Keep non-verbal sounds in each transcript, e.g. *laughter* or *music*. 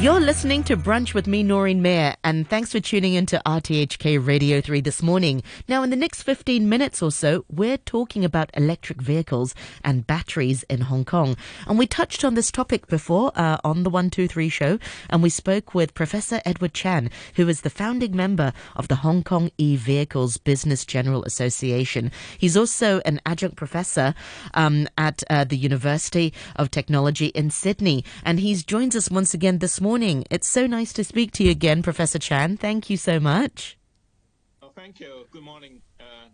You're listening to Brunch with me, Noreen Mir, and thanks for tuning into RTHK Radio 3 this morning. Now, in the next 15 minutes or so, we're talking about electric vehicles and batteries in Hong Kong. And we touched on this topic before uh, on the 123 show, and we spoke with Professor Edward Chan, who is the founding member of the Hong Kong e-Vehicles Business General Association. He's also an adjunct professor um, at uh, the University of Technology in Sydney, and he's joins us once again this morning morning. It's so nice to speak to you again, Professor Chan. Thank you so much. Oh, thank you. Good morning.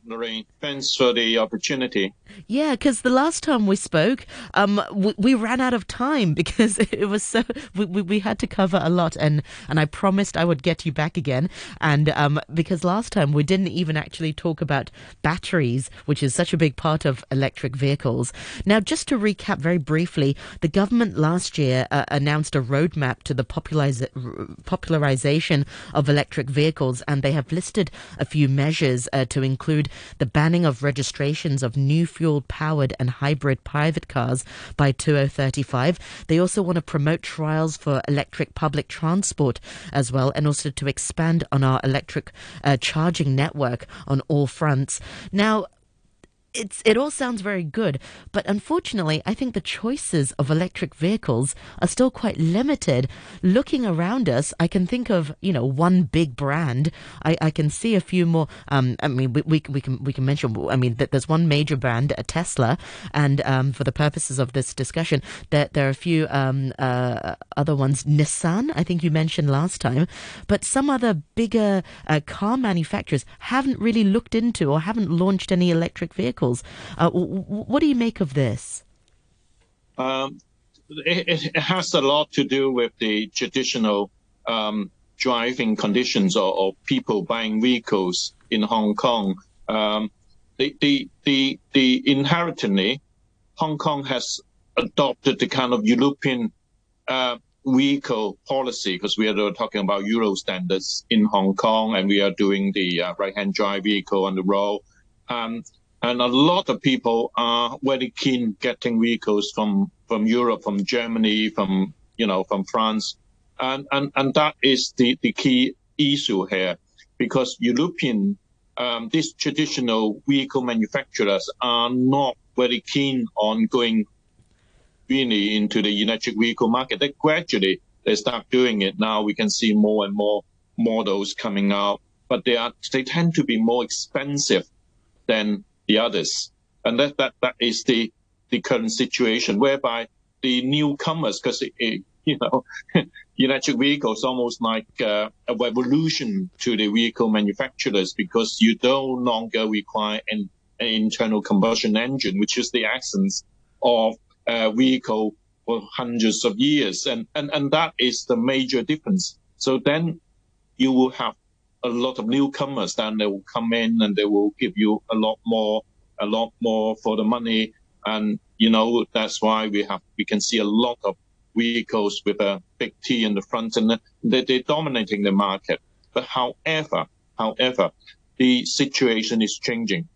Lorraine. Thanks for the opportunity. Yeah, because the last time we spoke, um, we, we, ran out of time *laughs* because it was so we, we, had to cover a lot, and and I promised I would get you back again, and um, because last time we didn't even actually talk about batteries, which is such a big part of electric vehicles. Now, just to recap very briefly, the government last year uh, announced a roadmap to the popularization of electric vehicles, and they have listed a few measures uh, to include the banning of registrations of new fuel powered and hybrid private cars by 2035. They also want to promote trials for electric public transport as well, and also to expand on our electric uh, charging network on all fronts. Now, it's it all sounds very good, but unfortunately, I think the choices of electric vehicles are still quite limited. Looking around us, I can think of you know one big brand. I, I can see a few more. Um, I mean, we, we, we can we can mention. I mean, that there's one major brand, a Tesla, and um, for the purposes of this discussion, there there are a few um, uh, other ones. Nissan, I think you mentioned last time, but some other bigger uh, car manufacturers haven't really looked into or haven't launched any electric vehicles Uh, what do you make of this? Um, it, it, has a lot to do with the traditional um, driving conditions or, people buying vehicles in Hong Kong. Um, the, the, the, the inherently, Hong Kong has adopted the kind of European uh, vehicle policy because we are talking about Euro standards in Hong Kong and we are doing the uh, right-hand drive vehicle on the road. Um, and a lot of people are very keen getting vehicles from, from Europe, from Germany, from, you know, from France. And, and, and that is the, the key issue here because European, um, these traditional vehicle manufacturers are not very keen on going really into the electric vehicle market. They gradually, they start doing it now. We can see more and more models coming out, but they are, they tend to be more expensive than the others. And that, that, that is the, the current situation whereby the newcomers, because you know, *laughs* electric vehicles almost like uh, a revolution to the vehicle manufacturers because you no longer require an, an internal combustion engine, which is the essence of a vehicle for hundreds of years. And, and, and that is the major difference. So then you will have a lot of newcomers, then they will come in and they will give you a lot more, a lot more for the money. And, you know, that's why we have, we can see a lot of vehicles with a big T in the front and they, they're dominating the market. But however, however, the situation is changing.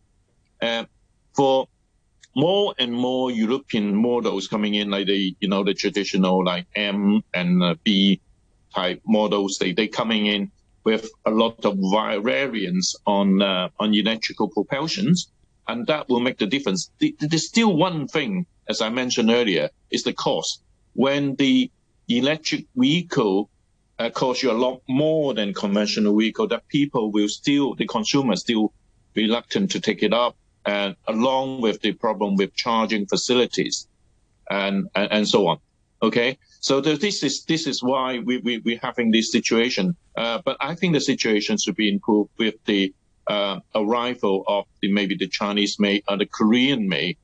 Uh, for more and more European models coming in, like the, you know, the traditional like M and uh, B type models, they, they coming in with a lot of variance on uh, on electrical propulsions, and that will make the difference. There's still one thing, as I mentioned earlier, is the cost. When the electric vehicle uh, costs you a lot more than conventional vehicle, that people will still, the consumer still reluctant to take it up, and along with the problem with charging facilities, and and, and so on. Okay, so the, this is this is why we we we're having this situation. Uh, but I think the situation should be improved with the uh, arrival of the, maybe the Chinese made or the Korean made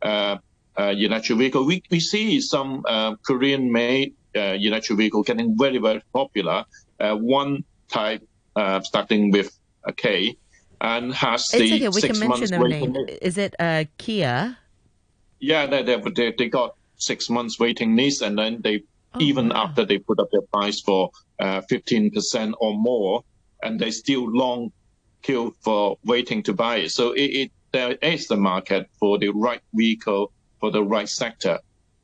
uh, uh, electric vehicle. We we see some uh, Korean made uh, electric vehicle getting very very popular. Uh, one type uh, starting with a K and has it's the okay. We six can mention their name. Is it uh, Kia? Yeah, they, they they got six months waiting list, and then they oh, even wow. after they put up their price for uh, fifteen uh, percent or more, and they still long queue for waiting to buy it. So it, it there is the market for the right vehicle for the right sector,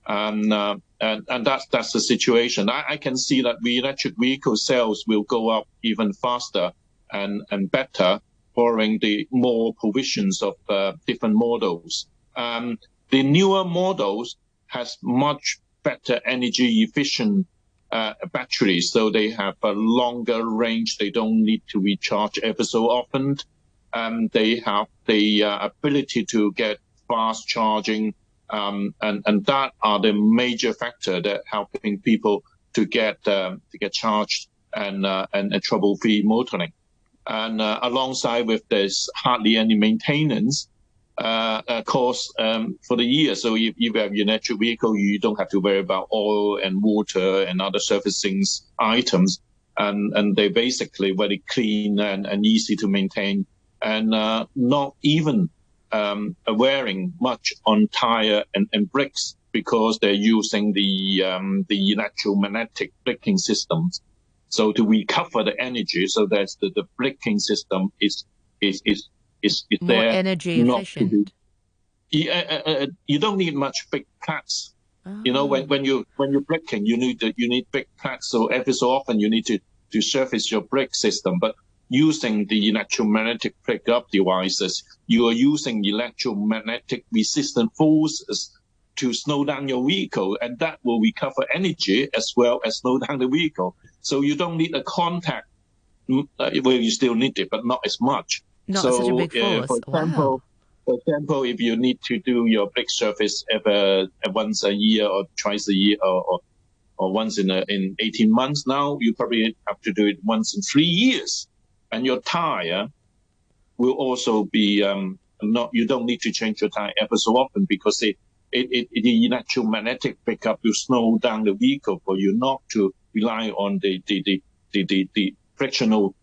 and uh, and, and that's that's the situation. I, I can see that the electric vehicle sales will go up even faster and and better following the more provisions of uh, different models. Um, the newer models has much better energy efficient uh, batteries, so they have a longer range. They don't need to recharge ever so often. Um, they have the uh, ability to get fast charging, um, and and that are the major factor that helping people to get um, to get charged and uh, and, and trouble free motoring. And uh, alongside with this, hardly any maintenance uh, uh, cost um, for the year. So if, you have your natural vehicle, you don't have to worry about oil and water and other servicing items. And, and they're basically very clean and, and easy to maintain and uh, not even um, wearing much on tire and, and brakes because they're using the um, the electromagnetic braking systems. So to recover the energy, so that the, the braking system is is is is, is More there energy efficient. You, uh, uh, you don't need much big plates. You know, when, when you when you're braking, you need you need big plates. So every so often you need to to surface your brake system. But using the electromagnetic pickup devices, you are using electromagnetic resistant forces to slow down your vehicle, and that will recover energy as well as slow down the vehicle. So you don't need a contact. mm, uh, Well, you still need it, but not as much. Not so, such a big force. for example, wow. for example, if you need to do your brake service ever once a year or twice a year or, or, or once in a, in 18 months now, you probably have to do it once in three years. And your tire will also be um, not. You don't need to change your tire ever so often because it, it, it, the electromagnetic pickup will slow down the vehicle for you not to rely on the the the the, the, the frictional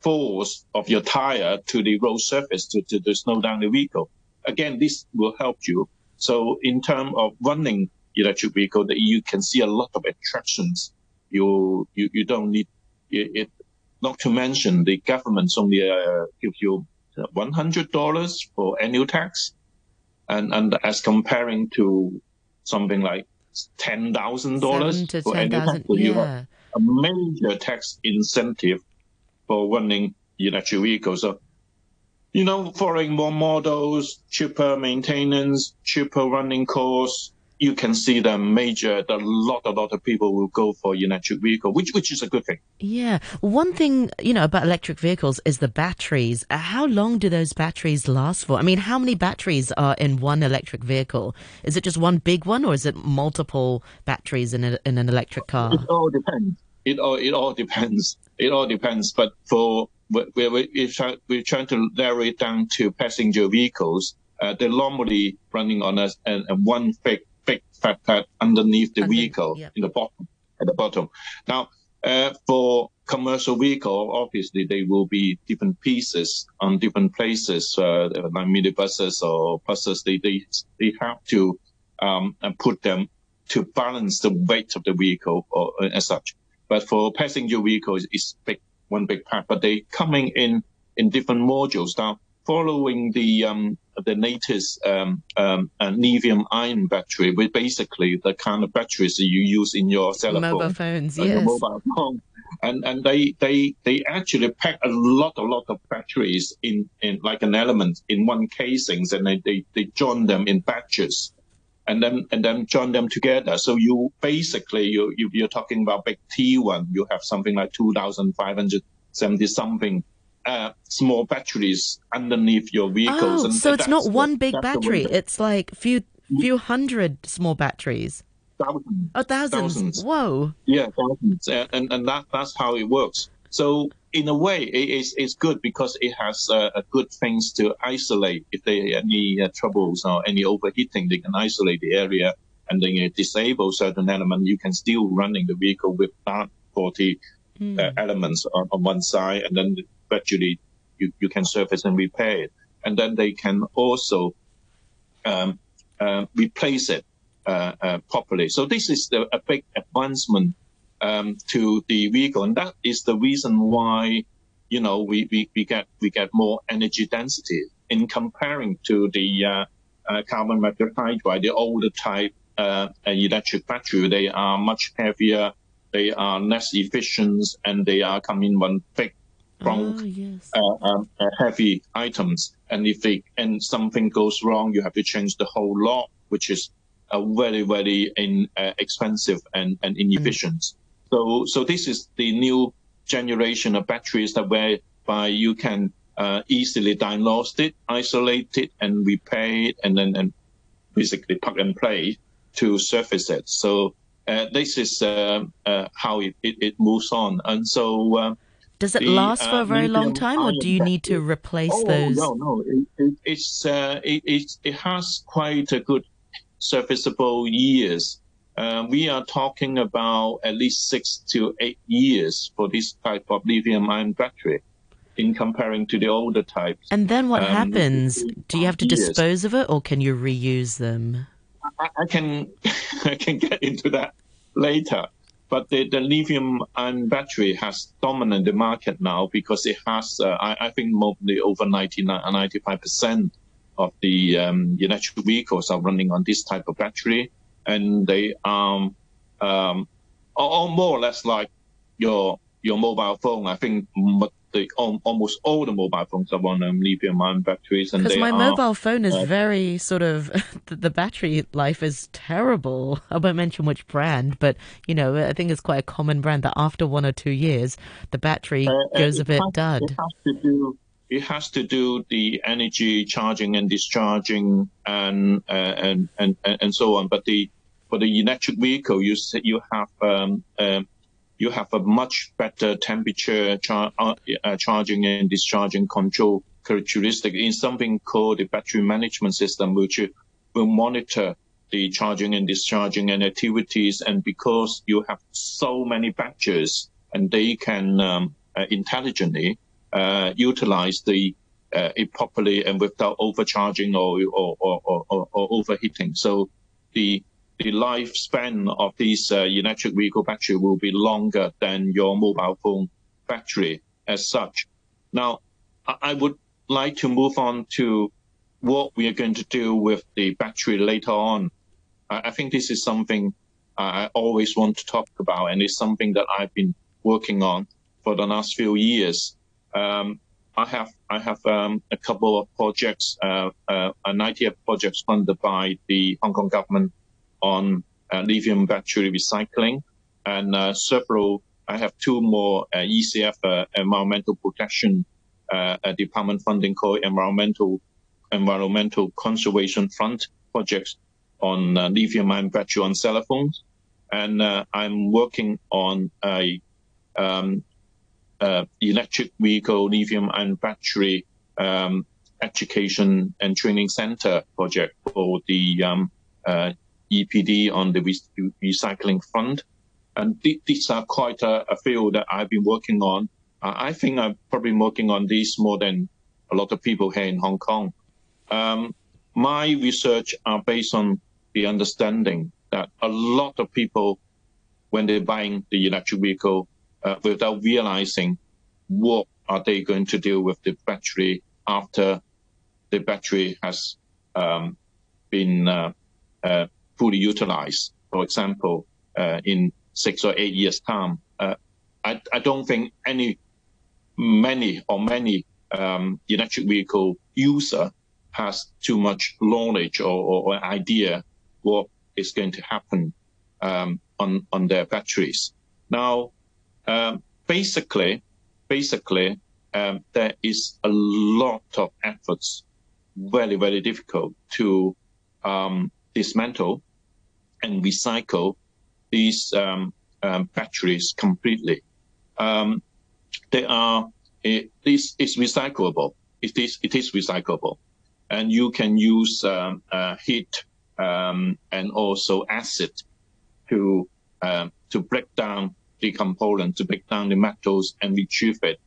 force of your tire to the road surface to, to, to slow down the vehicle. Again, this will help you. So in terms of running electric vehicle, that you can see a lot of attractions. You you, you don't need it, it. Not to mention the government's only uh, give you one hundred dollars for annual tax, and and as comparing to something like ten thousand dollars for ten annual tax, so you have a major tax incentive for running electric vehicles. So, you know, following more models, cheaper maintenance, cheaper running costs, you can see the major, the lot, a lot of people will go for electric vehicle, which which is a good thing. Yeah. One thing, you know, about electric vehicles is the batteries. Uh, How long do those batteries last for? I mean, how many batteries are in one electric vehicle? Is it just one big one or is it multiple batteries in, a, in an electric car? It all depends. It all it all depends. It all depends. But for we're we're, we're, try, we're trying to narrow it down to passenger vehicles. Uh, they're normally running on a, a, a one big big fat pad underneath the vehicle yeah. in the bottom at the bottom. Now, uh, for commercial vehicle, obviously they will be different pieces on different places, uh, like minibuses or buses. They they they have to um, put them to balance the weight of the vehicle or uh, as such. But for passenger vehicles, it's big, one big pack, but they coming in in different modules. Now, following the um, the latest um, um, uh, lithium ion battery, which basically the kind of batteries that you use in your cell phone, Mobile phones, uh, your yes. mobile phone. And and they they they actually pack a lot a lot of batteries in in like an element in one casings, and they they, they join them in batches and then and then join them together. So you basically you, you you're talking about big T one. You have something like two thousand five hundred seventy something uh, small batteries underneath your vehicles. Oh, and so it's not one big battery. It's like few few hundred small batteries. Thousands. Oh, thousands. Thousands. Whoa. Yeah, thousands, and and, and that that's how it works. So in a way, it is it's good because it has uh, good things to isolate. If there are any uh, troubles or any overheating, they can isolate the area and then you disable certain element. You can still running the vehicle with that faulty Hmm. uh, elements on, on one side, and then gradually you, you can service and repair it. And then they can also um, uh, replace it uh, uh, properly. So this is the, a big advancement um, to the vehicle, and that is the reason why you know we, we, we get we get more energy density in comparing to the uh, uh, carbon monoxide, the older type uh, electric battery. They are much heavier, they are less efficient, and they are coming one big trunk, oh, yes. uh, um, uh, heavy items. And if they and something goes wrong, you have to change the whole lot, which is uh, very very in, uh, expensive and, and inefficient. Mm. So so this is the new generation of batteries that whereby you can uh, easily diagnose it, isolate it, and repair it, and then and basically plug and play to surface it. So uh, this is uh, uh, how it, it, it, moves on. And so. Uh, Does it the, last for a very long time, or do you need to replace oh, those? No, no. It, it's it, it, it has quite a good serviceable years. Uh, we are talking about at least six to eight years for this type of lithium-ion battery in comparing to the older types. And then what um, happens? Do you have to years. dispose of it, or can you reuse them? I, I can *laughs* I can get into that later. But the, the lithium-ion battery has dominated the market now because it has, uh, I, I, think, mostly over 99, 95% of the um, electric vehicles are running on this type of battery, and they are um, all more or less like your your mobile phone. I think the almost all the mobile phones are on um, lithium-ion batteries, and because my are, mobile phone is uh, very sort of *laughs* the, battery life is terrible. I won't mention which brand, but you know I think it's quite a common brand that after one or two years the battery uh, goes a bit has, dud. It has to do it has to do the energy charging and discharging and uh, and, and and so on. But the for the electric vehicle, you you have um, um, you have a much better temperature char- uh, uh, charging and discharging control characteristic in something called the battery management system, which will monitor the charging and discharging and activities. And because you have so many batches and they can um, uh, intelligently uh, utilize the uh, it properly and without overcharging or or, or, or, or overheating. So the the lifespan of these uh, electric vehicle battery will be longer than your mobile phone battery as such. Now, I would like to move on to what we are going to do with the battery later on. I think this is something I always want to talk about, and it's something that I've been working on for the last few years. Um, I have I have um, a couple of projects, uh, uh, an ITF projects funded by the Hong Kong government on uh, lithium battery recycling, and uh, several. I have two more uh, ECF environmental protection department funding called environmental environmental conservation fund projects on lithium-ion battery on cell phones, and I'm working on a um, uh, electric vehicle lithium-ion battery um, education and training center project for the um, uh, EPD on the re- recycling fund. And th- these are quite a, a, field that I've been working on. Uh, I think I'm probably been working on these more than a lot of people here in Hong Kong. Um, my research are based on the understanding that a lot of people, when they're buying the electric vehicle, uh, without realizing what are they going to do with the battery after the battery has um, been uh, uh, fully utilized. For example, uh, in six or eight years' time, uh, I, I, don't think any, many or many um, electric vehicle user has too much knowledge or, or, or idea what is going to happen um, on on their batteries. Now, um, basically, basically, um, there is a lot of efforts, very very difficult to um, dismantle and recycle these um, um, batteries completely. Um, they are it, this is recyclable. It is it is recyclable, and you can use um, uh, heat um, and also acid to um, to break down the component, to break down the metals and retrieve it.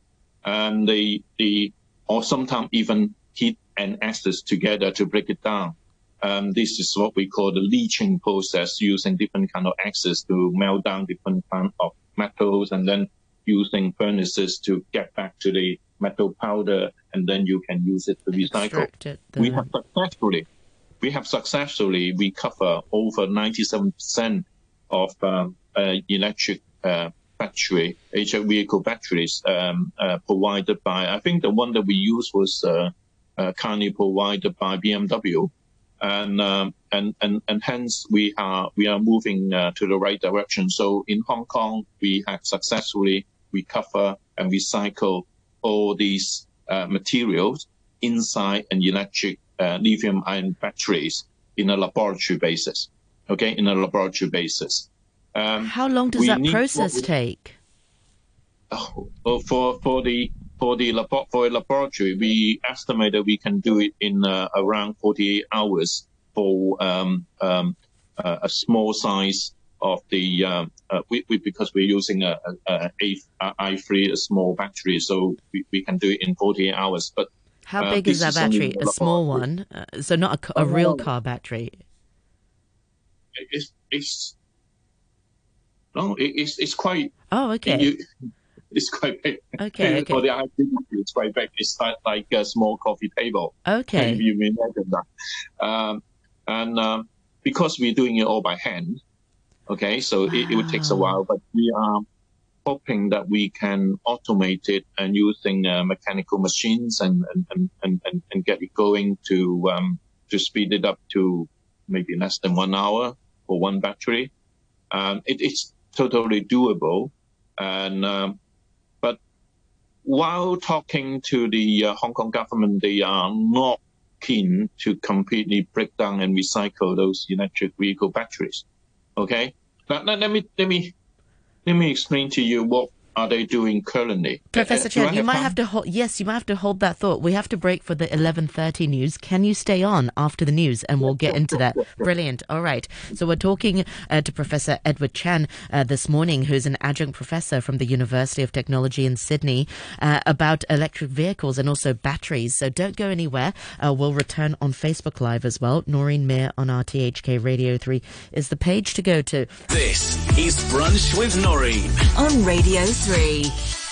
And the the or sometimes even heat and acids together to break it down. Um, this is what we call the leaching process, using different kind of acids to melt down different kind of metals, and then using furnaces to get back to the metal powder, and then you can use it to recycle. It, we have successfully, we have successfully recovered over 97% of um, uh, electric uh, battery, electric vehicle batteries um, uh, provided by, I think the one that we used was uh, uh, currently provided by BMW. And, um, and, and, and hence we are, we are moving uh, to the right direction. So in Hong Kong, we have successfully recovered and recycle all these uh, materials inside an electric uh, lithium ion batteries in a laboratory basis. Okay, in a laboratory basis. Um, How long does that process we, take? Oh, for for the for the labo- for a laboratory, we estimate that we can do it in uh, around 48 hours for um, um, uh, a small size of the um, uh, we, we, because we're using a, a, a, a i3 a small battery, so we, we can do it in 48 hours. But how uh, big is that battery? A small one, uh, so not a, a real car battery. It's it's no, it, it's it's quite. Oh, okay. You, *laughs* it's quite big. Okay, *laughs* okay. For the i3, it's quite big. It's like, like a small coffee table. Okay. You may imagine that. Um, and um, because we're doing it all by hand, okay, so wow. it, it would take a while, but we are hoping that we can automate it and using uh, mechanical machines and, and, and, and, and get it going to, um, to speed it up to maybe less than one hour for one battery. Um, it, it's totally doable. And, um, while talking to the uh, Hong Kong government, they are not keen to completely break down and recycle those electric vehicle batteries. Okay. Now, let me, let me let me explain to you what are they doing currently? Professor uh, Chen, you might have to hold, yes, you might have to hold that thought. We have to break for the 11:30 news. Can you stay on after the news and we'll get into that? Brilliant. All right. So we're talking uh, to Professor Edward Chan uh, this morning, who's an adjunct professor from the University of Technology in Sydney, uh, about electric vehicles and also batteries. So don't go anywhere. Uh, we'll return on Facebook Live as well. Noreen Mir on RTHK Radio 3 is the page to go to. This is Brunch with Noreen on Radio 3 three.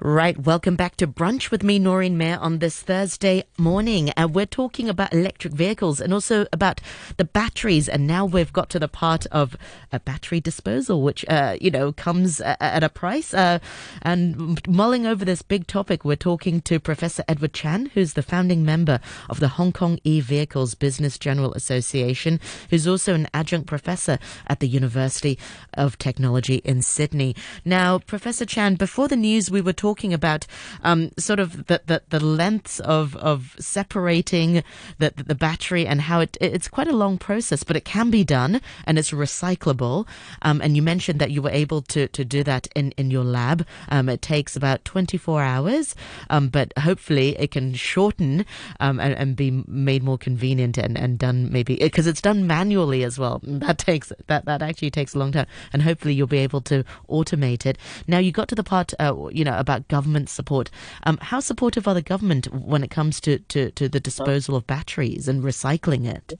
Right, welcome back to Brunch with me, Noreen Mir, on this Thursday morning. Uh, we're talking about electric vehicles and also about the batteries. And now we've got to the part of a battery disposal, which, uh, you know, comes at a price. Uh, and mulling over this big topic, we're talking to Professor Edward Chan, who's the founding member of the Hong Kong e-Vehicles Business General Association, who's also an adjunct professor at the University of Technology in Sydney. Now, Professor Chan, before the news, we were talking about um, sort of the, the, the lengths of, of separating the, the battery and how it it's quite a long process, but it can be done and it's recyclable. Um, and you mentioned that you were able to, to do that in, in your lab. Um, it takes about 24 hours, um, but hopefully it can shorten um, and, and be made more convenient and, and done maybe because it's done manually as well. That takes that that actually takes a long time, and hopefully you'll be able to automate it. Now you got to the part, uh, you know, about government support. Um, how supportive are the government when it comes to, to, to the disposal of batteries and recycling it?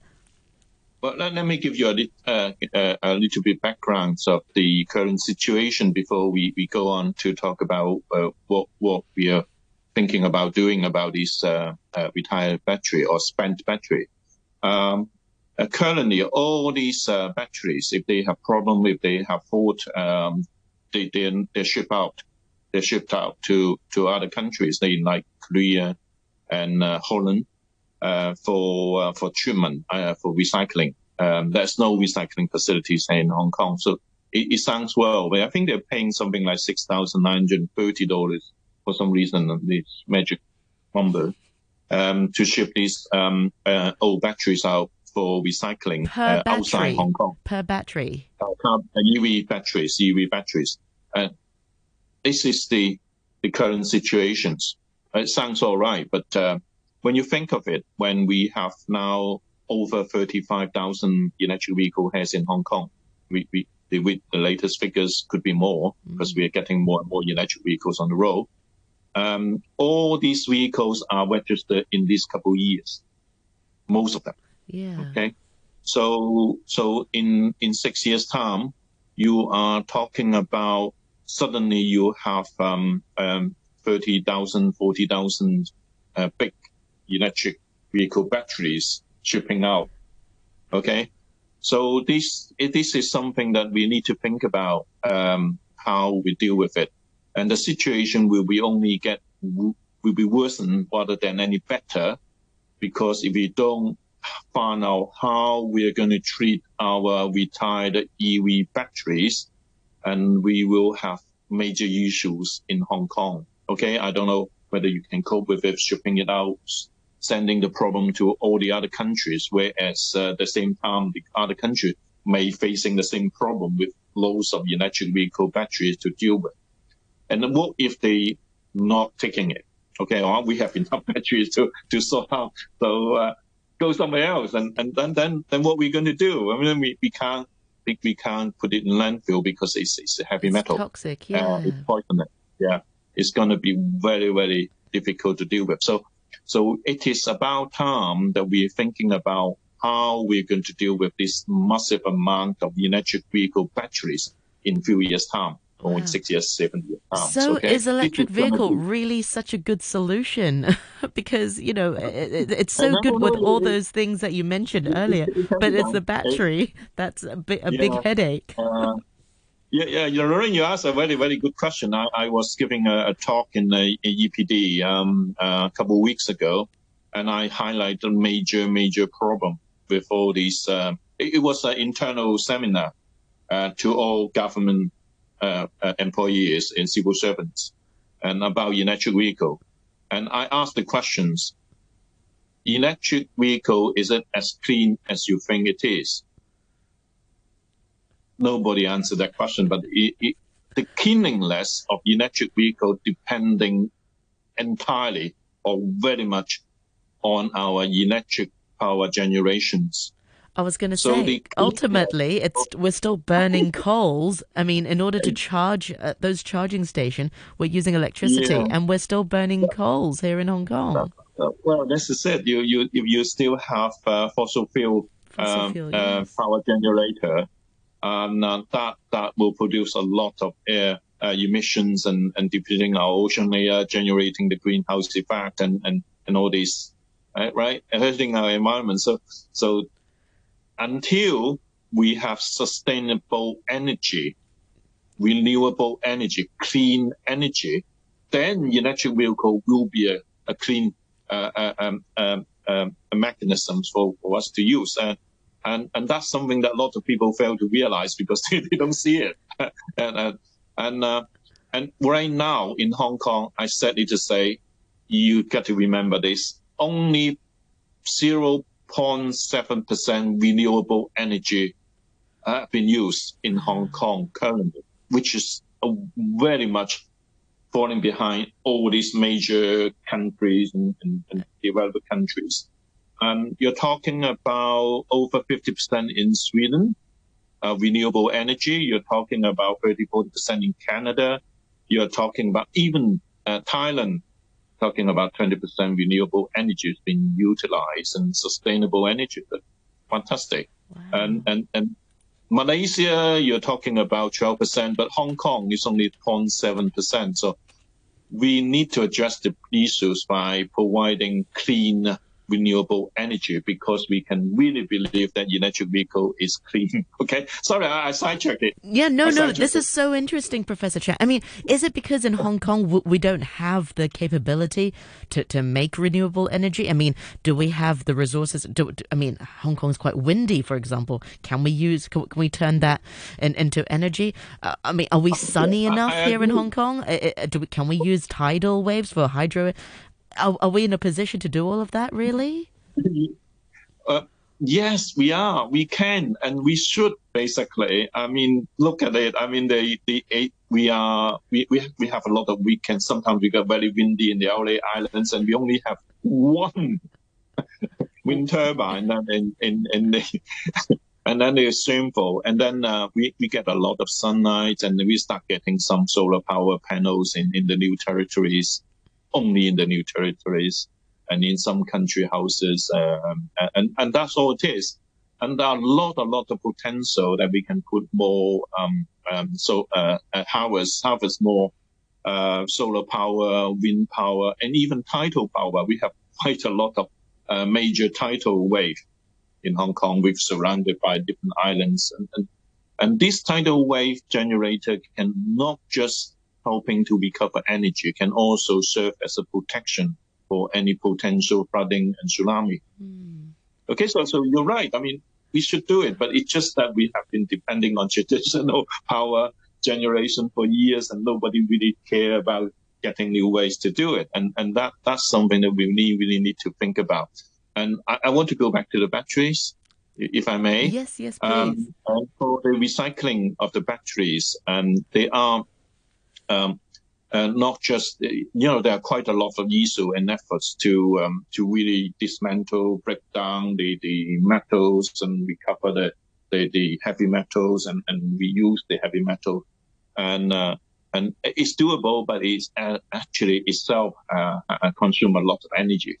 Well, let, let me give you a, uh, uh, a little bit background of the current situation before we, we go on to talk about uh, what what we are thinking about doing about this uh, uh, retired battery or spent battery. Um, uh, currently, all these batteries, if they have problem, if they have fault, um, they they they ship out they're shipped out to, to other countries, they like Korea and uh, Holland, uh, for, uh, for treatment, uh, for recycling. Um, there's no recycling facilities in Hong Kong. So it, it sounds well, but I think they're paying something like $6,930 for some reason, this magic number, um, to ship these, um, uh, old batteries out for recycling uh, outside Hong Kong. Per battery? Uh, EV batteries, EV batteries. Uh, this is the the current situations. It sounds all right, but uh, when you think of it, when we have now over 35,000 electric vehicle heads in Hong Kong, we, we the, the latest figures could be more mm-hmm. because we are getting more and more electric vehicles on the road. Um, all these vehicles are registered in these couple of years, most of them. Yeah. Okay. So, so in, in six years time, you are talking about suddenly you have um, um, 30,000, 40,000 uh, big electric vehicle batteries shipping out. Okay, so this this is something that we need to think about um, how we deal with it, and the situation will be only get will be worsened rather than any better, because if we don't find out how we are going to treat our retired EV batteries, and we will have major issues in Hong Kong. Okay, I don't know whether you can cope with it, shipping it out, sending the problem to all the other countries, whereas uh, at the same time the other countries may facing the same problem with loads of electric vehicle batteries to deal with. And what if they not taking it? Okay, well, we have enough *laughs* batteries to, to sort out. So uh, go somewhere else, and, and then then then what we're going to do? I mean, we, we can't we can't put it in landfill because it's it's a heavy it's metal, toxic, yeah, uh, it's poisonous, yeah. It's going to be very very difficult to deal with. So so it is about time that we're thinking about how we're going to deal with this massive amount of electric vehicle batteries in few years time wow. six years, seven years. Pounds, so okay? is electric vehicle really such a good solution? *laughs* because, you know, it, it's so good with all those things that you mentioned earlier, but it's the battery that's a, bit, a yeah, big headache. Uh, yeah, yeah, you're Lorraine, you asked a very, very good question. I, I was giving a, a talk in the EPD um, uh, a couple of weeks ago, and I highlighted a major, major problem with all these. Uh, it, it, was an internal seminar uh, to all government uh, uh, employees in civil servants and about electric vehicle. And I asked the questions, electric vehicle, is it as clean as you think it is? Nobody answered that question, but it, it, the cleanliness of electric vehicle depending entirely or very much on our electric power generations. I was going to so say, the, ultimately, it's we're still burning coals. I mean, in order to charge uh, those charging station, we're using electricity, yeah. and we're still burning coals here in Hong Kong. Uh, well, that's it. You you you still have uh, fossil fuel, fossil um, fuel uh, yes. power generator, um, that that will produce a lot of air uh, emissions and and depleting our ozone layer, generating the greenhouse effect, and and and all these, right? right? Hurting our environment. So so until we have sustainable energy, renewable energy, clean energy, then electric vehicle will be a, a clean uh, uh, um, um, um, mechanism for, for us to use. Uh, and, and that's something that a lot of people fail to realize because they, *laughs* they don't see it. *laughs* and uh, and, uh, and right now in Hong Kong, I said it to say, you got to remember this, only 0 0.7% renewable energy have uh, been used in Hong Kong currently, which is very much falling behind all these major countries and, and, and developed countries. Um, you're talking about over 50% in Sweden, uh, renewable energy. You're talking about 30, 40% in Canada. You're talking about even uh, Thailand talking about 20% renewable energy is being utilized and sustainable energy. Fantastic. Wow. And, and, and Malaysia, you're talking about 12%, but Hong Kong is only 0.7%. So we need to address the issues by providing clean renewable energy because we can really believe that electric vehicle is *laughs* clean. Okay. Sorry, I, I sidetracked it. Yeah, no, I no, this it. is so interesting, Professor Chan. I mean, is it because in Hong Kong we don't have the capability to, to make renewable energy? I mean, do we have the resources? Do, I mean, Hong Kong is quite windy, for example. Can we use, can, can we turn that in, into energy? Uh, I mean, are we sunny enough I, here in Hong Kong? Uh, uh, do we, can we use tidal waves for hydro are, are we in a position to do all of that, really? *laughs* Uh, yes, we are. We can, and we should basically. I mean, look at it. I mean, the the eight, we are we, we we have a lot of weekends. Sometimes we get very windy in the Lamma Islands, and we only have one *laughs* wind turbine in in in the. *laughs* and then it's simple. And then uh, we, we get a lot of sunlight and we start getting some solar power panels in, in the new territories only in the new territories and in some country houses. Um, and, and that's all it is. And there are a lot, a lot of potential that we can put more, um, um, so, uh, uh, harvest, harvest more, uh, solar power, wind power, and even tidal power. We have quite a lot of, uh, major tidal wave in Hong Kong. We're surrounded by different islands, and and, and this tidal wave generator can not just helping to recover energy, can also serve as a protection for any potential flooding and tsunami. Mm. Okay, so so you're right. I mean, we should do it, but it's just that we have been depending on *laughs* traditional power generation for years, and nobody really care about getting new ways to do it. And and that that's something that we really really need to think about. And I, I want to go back to the batteries, if I may. Yes, yes, please. Um, for the recycling of the batteries, and they are um, uh, not just you know there are quite a lot of issue and efforts to um, to really dismantle, break down the the metals and recover the the, the heavy metals and, and reuse the heavy metal, and uh, and it's doable, but it's uh, actually itself uh, uh, consume a lot of energy,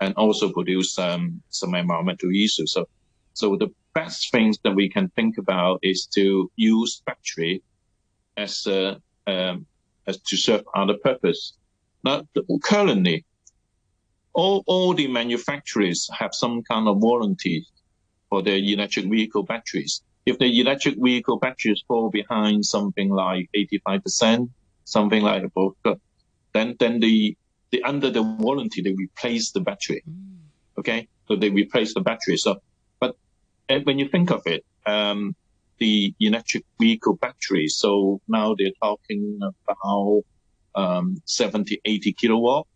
and also produce um, some environmental issues. So so the best things that we can think about is to use battery as a um, as to serve other purpose. Now, currently, all, all the manufacturers have some kind of warranty for their electric vehicle batteries. If the electric vehicle batteries fall behind something like 85%, something like that, then, then the, the, under the warranty, they replace the battery. Mm. Okay. So they replace the battery. So, but when you think of it, um, the electric vehicle batteries. So now they're talking about um, 70, 80 kilowatt.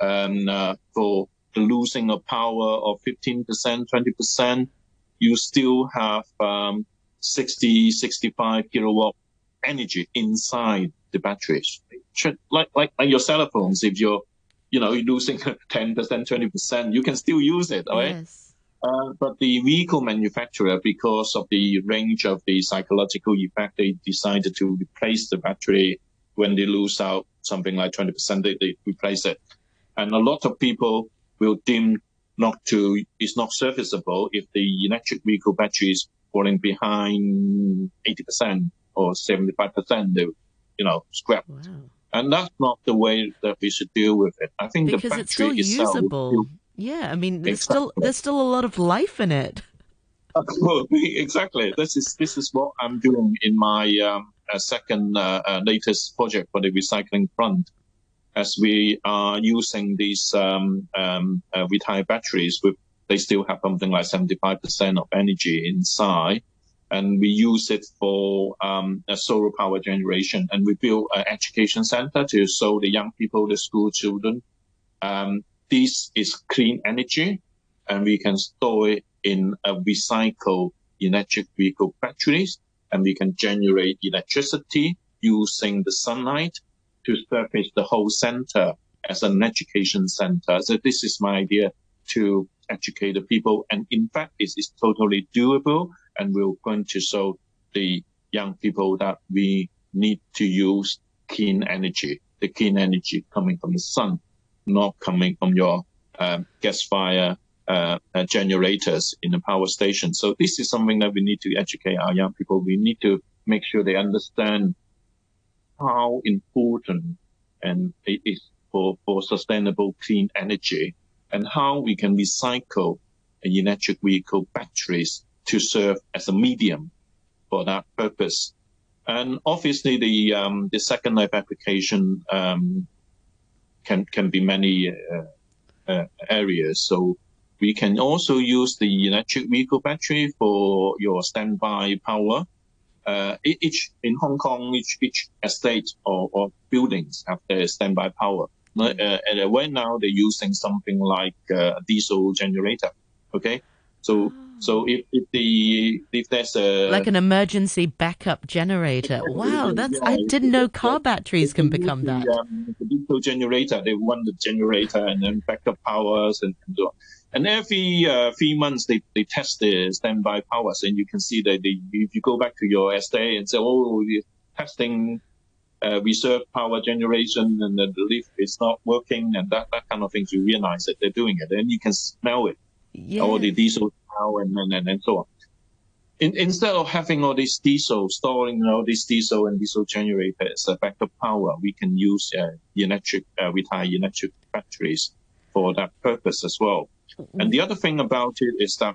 And uh, for the losing of power of 15%, 20%, you still have um, 60, 65 kilowatt energy inside the batteries. Like, like, like your cell phones, if you're, you know, you're losing *laughs* 10%, 20%, you can still use it, right? Yes. Uh, but the vehicle manufacturer, because of the range of the psychological effect, they decided to replace the battery when they lose out something like 20%, they, they replace it. And a lot of people will deem not to, it's not serviceable if the electric vehicle battery is falling behind 80% or 75%, they, you know, scrap. Wow. And that's not the way that we should deal with it. I think because the battery it's still itself usable. Yeah, I mean, there's exactly. still there's still a lot of life in it. Well, *laughs* exactly. This is this is what I'm doing in my um, uh, second uh, uh, latest project for the recycling front. As we are using these um, um, uh, retired batteries, with they still have something like 75% of energy inside, and we use it for um, solar power generation. And we build an education center to show the young people, the school children, um, this is clean energy and we can store it in a recycled electric vehicle batteries and we can generate electricity using the sunlight to surface the whole center as an education center. So this is my idea to educate the people. And in fact, it is totally doable. And we're going to show the young people that we need to use clean energy, the clean energy coming from the sun not coming from your um, gas fire uh, uh, generators in the power station. So this is something that we need to educate our young people. We need to make sure they understand how important and it is for, for sustainable clean energy and how we can recycle electric vehicle batteries to serve as a medium for that purpose. And obviously the, um, the second life application, um, can can be many uh, uh, areas. So we can also use the electric vehicle battery for your standby power. Uh, each in Hong Kong, each each estate or, or buildings have their standby power. Uh, and right now they're using something like a diesel generator. Okay, so so if, if the if there's a like an emergency backup generator, wow, that's yeah, I didn't know car batteries can become the, that. Um, the diesel generator, they run the generator and then backup powers and, and so on. And every uh, three months they, they test the standby powers, and you can see that they, if you go back to your estate and say, oh, we're testing uh, reserve power generation and the lift is not working and that, that kind of things, you realize that they're doing it, and you can smell it. Yes. All the diesel and, and, and so on. In, instead of having all these diesel, storing all these diesel and diesel generators as backup power, we can use uh, electric, uh, retired electric batteries for that purpose as well. Mm-hmm. And the other thing about it is that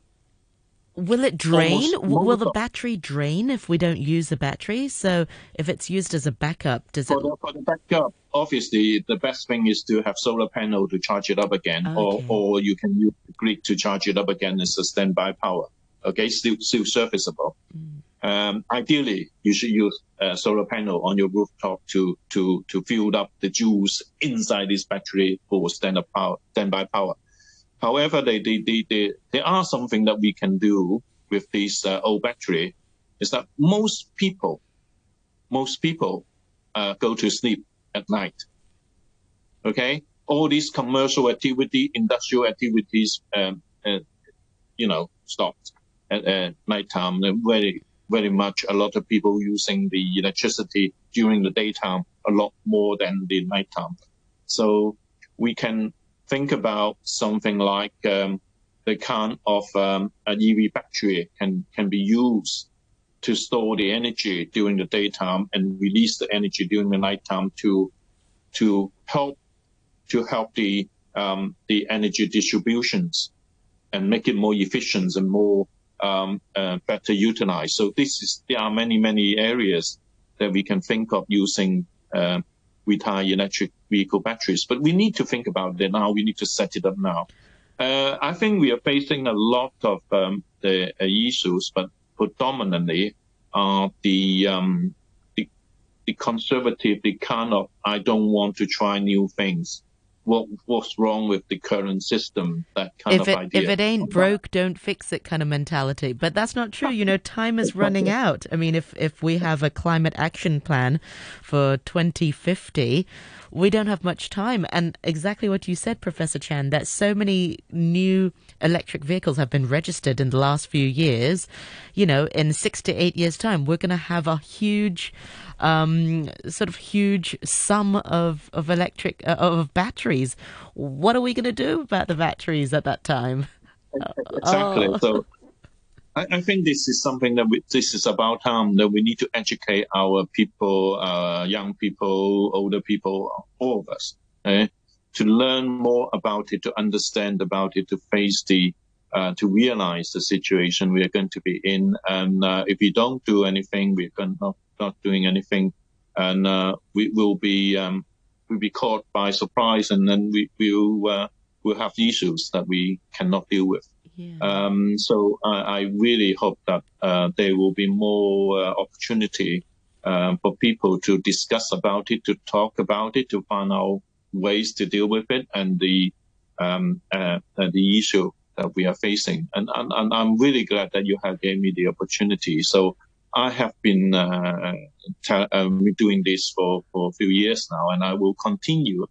Will it drain? Will the battery drain if we don't use the battery? So if it's used as a backup, does it? For the, for the backup, obviously, the best thing is to have solar panel to charge it up again, or, Okay. or you can use the grid to charge it up again as a standby power. Okay, still still serviceable. Um, ideally, you should use a solar panel on your rooftop to to to fill up the juice inside this battery for standard power, standby power. However, they, they, they, they, there are something that we can do with this uh, old battery is that most people, most people uh, go to sleep at night. Okay, all these commercial activity, industrial activities, um, uh, you know, stopped at, at nighttime. Very, very much a lot of people using the electricity during the daytime a lot more than the nighttime. So we can think about something like um, the kind of um, an EV battery can can be used to store the energy during the daytime and release the energy during the nighttime to to help to help the um, the energy distributions and make it more efficient and more um, uh, better utilized. So this is there are many many areas that we can think of using uh, retired electric vehicle batteries, but we need to think about it now. We need to set it up now. Uh, I think we are facing a lot of um, the uh, issues, but predominantly are the, um, the the conservative, the kind of I don't want to try new things. What what's wrong with the current system? That kind if of it idea. if it ain't broke, don't fix it kind of mentality. But that's not true. You know, time is running out. I mean, if if we have a climate action plan for 2050, we don't have much time. And exactly what you said, Professor Chan, that so many new electric vehicles have been registered in the last few years. You know, in six to eight years' time, we're going to have a huge um, sort of huge sum of of electric uh, of batteries. What are we going to do about the batteries at that time? exactly. Oh. So I, I think this is something that we, this is about time that we need to educate our people, uh, young people, older people, all of us, eh, to learn more about it, to understand about it, to face the, uh, to realize the situation we are going to be in. And uh, if we don't do anything, we're not not doing anything, and uh, we will be um, we'll be caught by surprise, and then we will uh, will have issues that we cannot deal with. Yeah. Um, so I, I really hope that uh, there will be more uh, opportunity um, for people to discuss about it, to talk about it, to find out ways to deal with it, and the um, uh, uh, the issue that we are facing. And, and, and I'm really glad that you have gave me the opportunity. So I have been uh, um, doing this for, for a few years now, and I will continue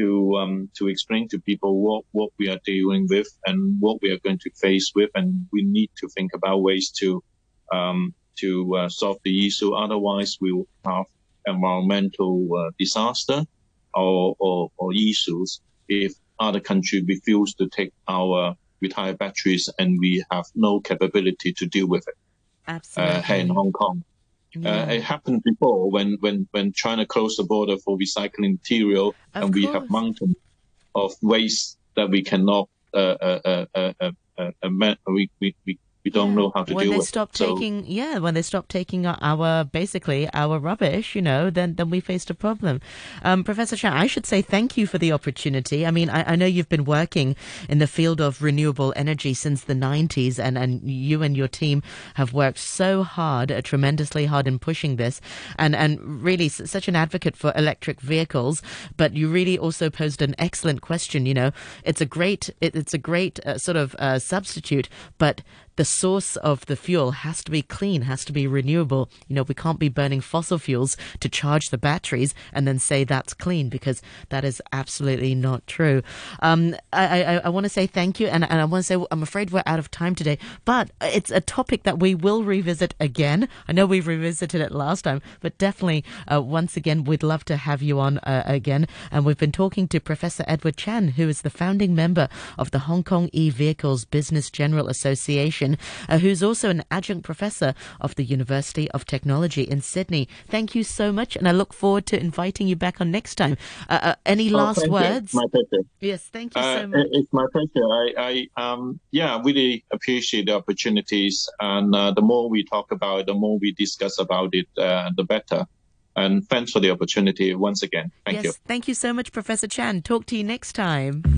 to um, to explain to people what, what we are dealing with and what we are going to face with, and we need to think about ways to um, to uh, solve the issue. Otherwise, we will have environmental uh, disaster or, or or issues if other country refuse to take our retired batteries and we have no capability to deal with it Absolutely. uh, here in Hong Kong. Yeah. Uh, it happened before when, when, when China closed the border for recycling material Of and we have mountains of waste that we cannot, uh, uh, uh, uh, uh, uh, uh, we, we, we, we don't Yeah. know how to when deal they with. stop So- taking yeah when they stop taking our- our basically our rubbish you know then then we faced a problem um, professor chan i should say thank you for the opportunity i mean I, I know you've been working in the field of renewable energy since the 90s and and you and your team have worked so hard uh, tremendously hard in pushing this and and really s- such an advocate for electric vehicles but you really also posed an excellent question you know it's a great it, it's a great uh, sort of uh, substitute but the source of the fuel has to be clean, has to be renewable. You know, we can't be burning fossil fuels to charge the batteries and then say that's clean because that is absolutely not true. Um, I, I, I want to say thank you, and, and I want to say I'm afraid we're out of time today, but it's a topic that we will revisit again. I know we revisited it last time, but definitely uh, once again, we'd love to have you on uh, again. And we've been talking to Professor Edward Chan, who is the founding member of the Hong Kong e Vehicles Business General Association. Education, uh, who's also an adjunct professor of the University of Technology in Sydney. Thank you so much, and I look forward to inviting you back on next time. Uh, uh any oh, last words? You. My pleasure. Yes, thank you so uh, much. It's my pleasure. I, I um, yeah, really appreciate the opportunities, and uh, the more we talk about it, the more we discuss about it, the better. And thanks for the opportunity once again. Thank yes, you. Thank you so much, Professor Chan. Talk to you next time.